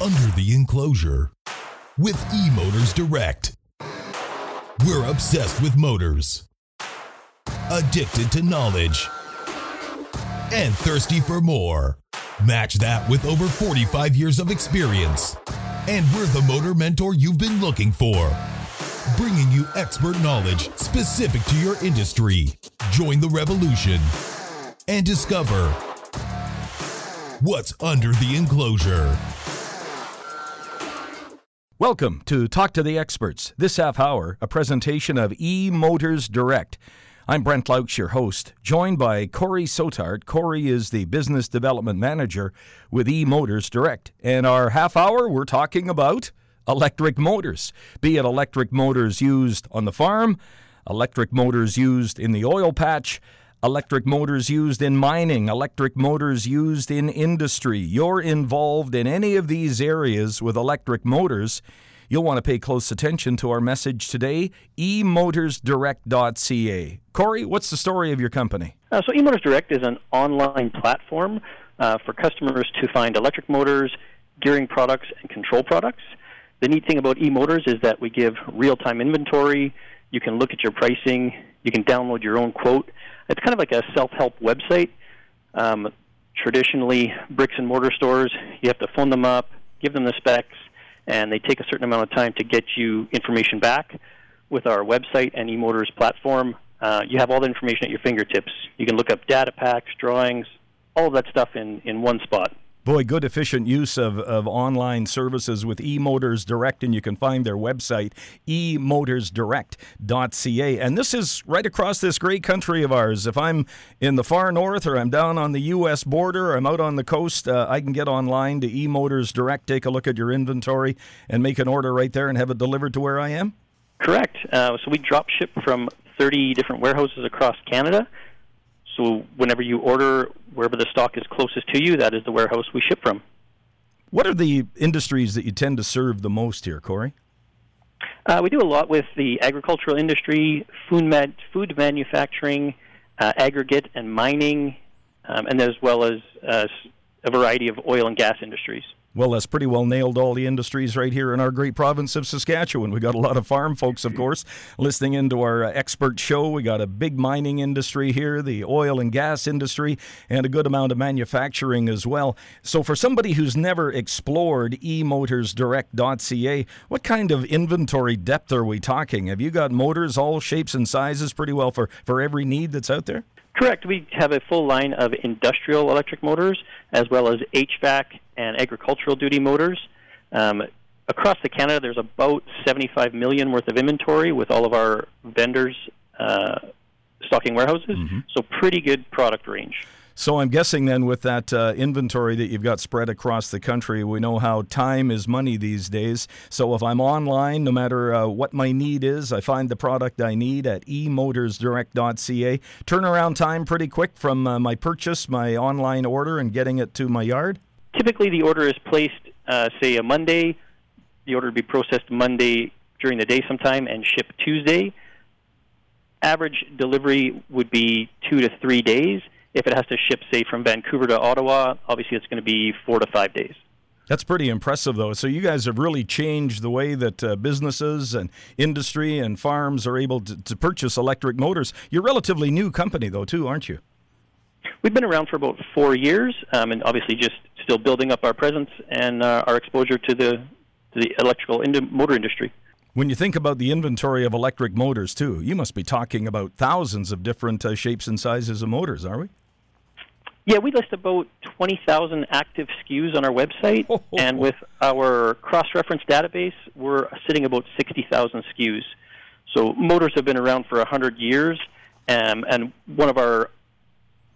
under the enclosure with eMotors Direct. We're obsessed with motors, addicted to knowledge, and thirsty for more. Match that with over 45 years of experience. And we're the motor mentor you've been looking for, bringing you expert knowledge specific to your industry. Join the revolution and discover what's under the enclosure. Welcome to Talk to the Experts. This half hour, a presentation of E Motors Direct. I'm Brent Laux, your host, joined by Corey Sotart. Corey is the Business Development Manager with E Motors Direct. And our half hour, we're talking about electric motors, be it electric motors used on the farm, electric motors used in the oil patch, electric motors used in mining, electric motors used in industry. You're involved in any of these areas with electric motors. You'll want to pay close attention to our message today, emotorsdirect.ca. Corey, what's the story of your company? Uh, so, eMotors Direct is an online platform uh, for customers to find electric motors, gearing products, and control products. The neat thing about eMotors is that we give real time inventory. You can look at your pricing, you can download your own quote it's kind of like a self-help website. Um, traditionally, bricks and mortar stores, you have to phone them up, give them the specs, and they take a certain amount of time to get you information back. With our website and eMotors platform, uh, you have all the information at your fingertips. You can look up data packs, drawings, all of that stuff in, in one spot. Boy, good efficient use of, of online services with eMotors Direct, and you can find their website, emotorsdirect.ca. And this is right across this great country of ours. If I'm in the far north or I'm down on the U.S. border or I'm out on the coast, uh, I can get online to eMotors Direct, take a look at your inventory, and make an order right there and have it delivered to where I am? Correct. Uh, so we drop ship from 30 different warehouses across Canada. So whenever you order wherever the stock is closest to you, that is the warehouse we ship from. What are the industries that you tend to serve the most here, Corey? Uh, we do a lot with the agricultural industry, food, med- food manufacturing, uh, aggregate and mining, um, and as well as uh, a variety of oil and gas industries. Well, that's pretty well nailed all the industries right here in our great province of Saskatchewan. We got a lot of farm folks, of course, listening into our uh, expert show. We got a big mining industry here, the oil and gas industry, and a good amount of manufacturing as well. So, for somebody who's never explored emotorsdirect.ca, what kind of inventory depth are we talking? Have you got motors, all shapes and sizes, pretty well for, for every need that's out there? Correct. We have a full line of industrial electric motors as well as HVAC and agricultural duty motors. Um, across the Canada, there's about 75 million worth of inventory with all of our vendors uh, stocking warehouses. Mm-hmm. So pretty good product range. So I'm guessing then with that uh, inventory that you've got spread across the country, we know how time is money these days. So if I'm online, no matter uh, what my need is, I find the product I need at emotorsdirect.ca. Turnaround time pretty quick from uh, my purchase, my online order, and getting it to my yard. Typically, the order is placed, uh, say, a Monday. The order would be processed Monday during the day sometime and shipped Tuesday. Average delivery would be two to three days if it has to ship, say, from Vancouver to Ottawa, obviously it's going to be four to five days. That's pretty impressive, though. So you guys have really changed the way that uh, businesses and industry and farms are able to, to, purchase electric motors. You're a relatively new company, though, too, aren't you? We've been around for about four years, um, and obviously just still building up our presence and uh, our exposure to the to the electrical ind- motor industry. When you think about the inventory of electric motors, too, you must be talking about thousands of different uh, shapes and sizes of motors, are we? Yeah, we list about 20,000 active SKUs on our website, oh, oh, and with our cross-reference database, we're sitting about 60,000 SKUs. So motors have been around for 100 years, um, and one of our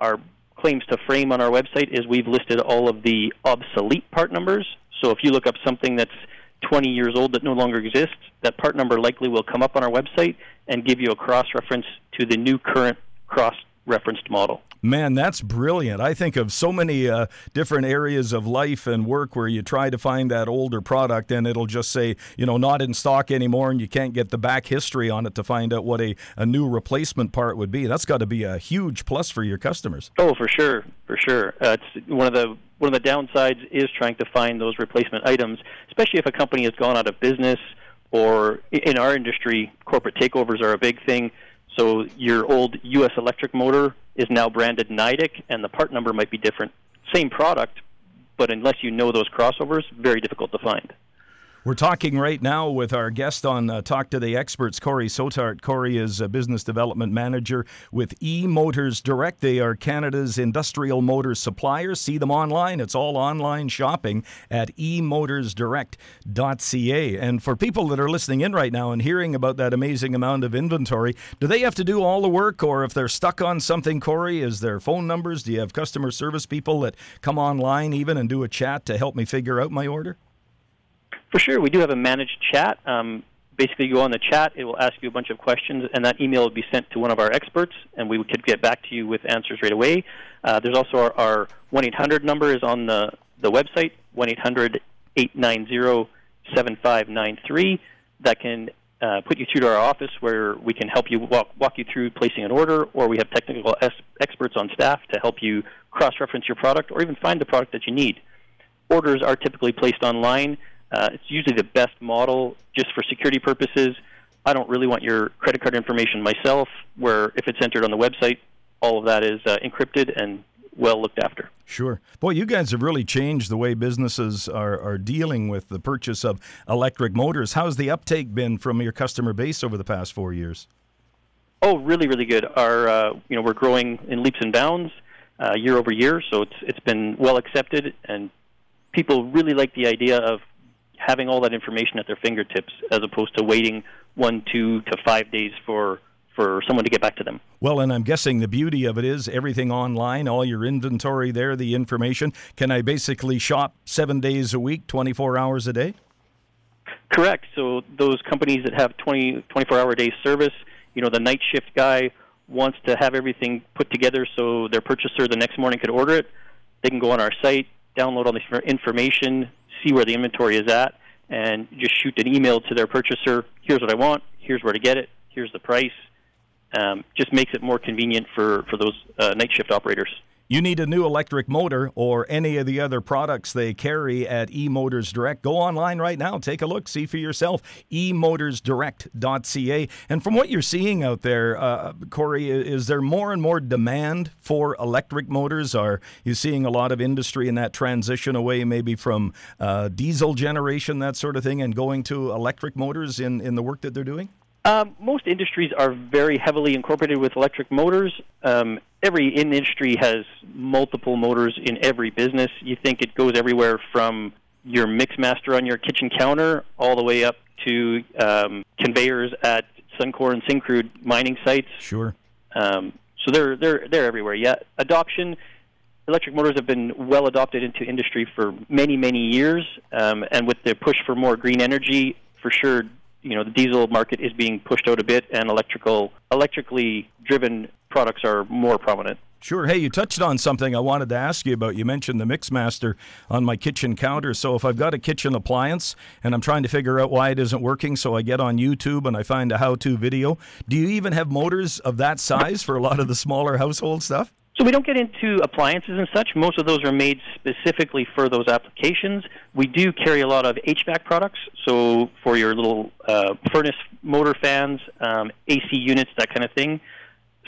our claims to fame on our website is we've listed all of the obsolete part numbers. So if you look up something that's 20 years old that no longer exists, that part number likely will come up on our website and give you a cross reference to the new current cross referenced model. Man, that's brilliant. I think of so many uh, different areas of life and work where you try to find that older product and it'll just say, you know, not in stock anymore and you can't get the back history on it to find out what a, a new replacement part would be. That's got to be a huge plus for your customers. Oh, for sure, for sure. Uh, it's one of the one of the downsides is trying to find those replacement items, especially if a company has gone out of business or in our industry, corporate takeovers are a big thing so your old U.S. electric motor is now branded Nidec, and the part number might be different. Same product, but unless you know those crossovers, very difficult to find. We're talking right now with our guest on uh, Talk to the Experts, Corey Sotart. Corey is a business development manager with E Motors Direct. They are Canada's industrial motor supplier. See them online. It's all online shopping at emotorsdirect.ca. And for people that are listening in right now and hearing about that amazing amount of inventory, do they have to do all the work, or if they're stuck on something, Corey, is there phone numbers? Do you have customer service people that come online even and do a chat to help me figure out my order? For sure, we do have a managed chat. Um, basically, you go on the chat, it will ask you a bunch of questions, and that email will be sent to one of our experts, and we could get back to you with answers right away. Uh, there's also our, 1 800 number is on the, the website, 1 800 890 7593. That can uh, put you through to our office where we can help you walk, walk you through placing an order, or we have technical es- experts on staff to help you cross reference your product or even find the product that you need. Orders are typically placed online. Uh, it's usually the best model just for security purposes. I don't really want your credit card information myself, where if it's entered on the website, all of that is uh, encrypted and well looked after. Sure. Boy, you guys have really changed the way businesses are, are dealing with the purchase of electric motors. How's the uptake been from your customer base over the past four years? Oh, really, really good. Our, uh, you know, we're growing in leaps and bounds uh, year over year, so it's it's been well accepted, and people really like the idea of having all that information at their fingertips as opposed to waiting one, two to five days for for someone to get back to them. Well, and I'm guessing the beauty of it is everything online, all your inventory there, the information. Can I basically shop seven days a week, 24 hours a day? Correct. So those companies that have 20, 24 hour day service, you know, the night shift guy wants to have everything put together so their purchaser the next morning could order it. They can go on our site, download all this information, see where the inventory is at, and just shoot an email to their purchaser. Here's what I want. Here's where to get it. Here's the price. Um, just makes it more convenient for for those uh, night shift operators. You need a new electric motor or any of the other products they carry at eMotors Direct. Go online right now. Take a look. See for yourself. eMotorsDirect.ca. And from what you're seeing out there, uh, Corey, is there more and more demand for electric motors? Are you seeing a lot of industry in that transition away maybe from uh, diesel generation, that sort of thing, and going to electric motors in, in the work that they're doing? Um, most industries are very heavily incorporated with electric motors. Um, every industry has multiple motors in every business. You think it goes everywhere from your mixmaster on your kitchen counter all the way up to um, conveyors at Suncor and Syncrude mining sites. Sure. Um, so they're they're they're everywhere. Yeah, adoption. Electric motors have been well adopted into industry for many many years, um, and with the push for more green energy, for sure you know the diesel market is being pushed out a bit, and electrical electrically driven products are more prominent. Sure. Hey, you touched on something I wanted to ask you about. You mentioned the Mixmaster on my kitchen counter. So if I've got a kitchen appliance and I'm trying to figure out why it isn't working, so I get on YouTube and I find a how-to video. Do you even have motors of that size for a lot of the smaller household stuff? So we don't get into appliances and such. Most of those are made specifically for those applications. We do carry a lot of HVAC products, so for your little uh, furnace motor fans, um, AC units, that kind of thing.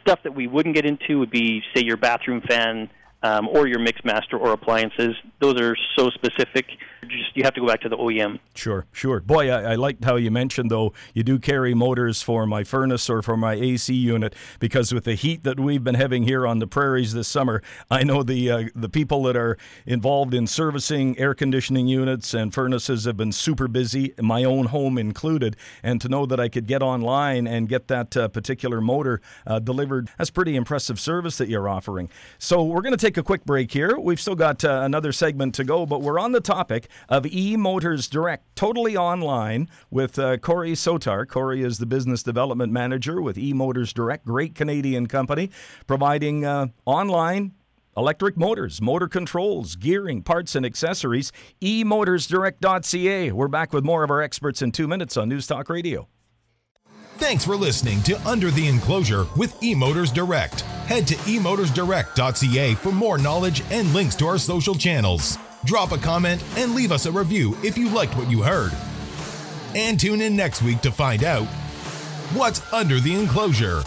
Stuff that we wouldn't get into would be, say, your bathroom fan um, or your Mixmaster or appliances. Those are so specific. Just you have to go back to the OEM. Sure, sure. Boy, I, I liked how you mentioned though you do carry motors for my furnace or for my AC unit because with the heat that we've been having here on the prairies this summer, I know the uh, the people that are involved in servicing air conditioning units and furnaces have been super busy, my own home included. And to know that I could get online and get that uh, particular motor uh, delivered, that's pretty impressive service that you're offering. So we're going to take a quick break here. We've still got uh, another segment to go, but we're on the topic of E Motors Direct, totally online with uh, Corey Sotar. Corey is the business development manager with E Motors Direct, great Canadian company, providing uh, online electric motors, motor controls, gearing, parts, and accessories. eMotorsDirect.ca. We're back with more of our experts in two minutes on News Talk Radio. Thanks for listening to Under the Enclosure with eMotors Direct. Head to eMotorsDirect.ca for more knowledge and links to our social channels. Drop a comment and leave us a review if you liked what you heard. And tune in next week to find out what's under the enclosure.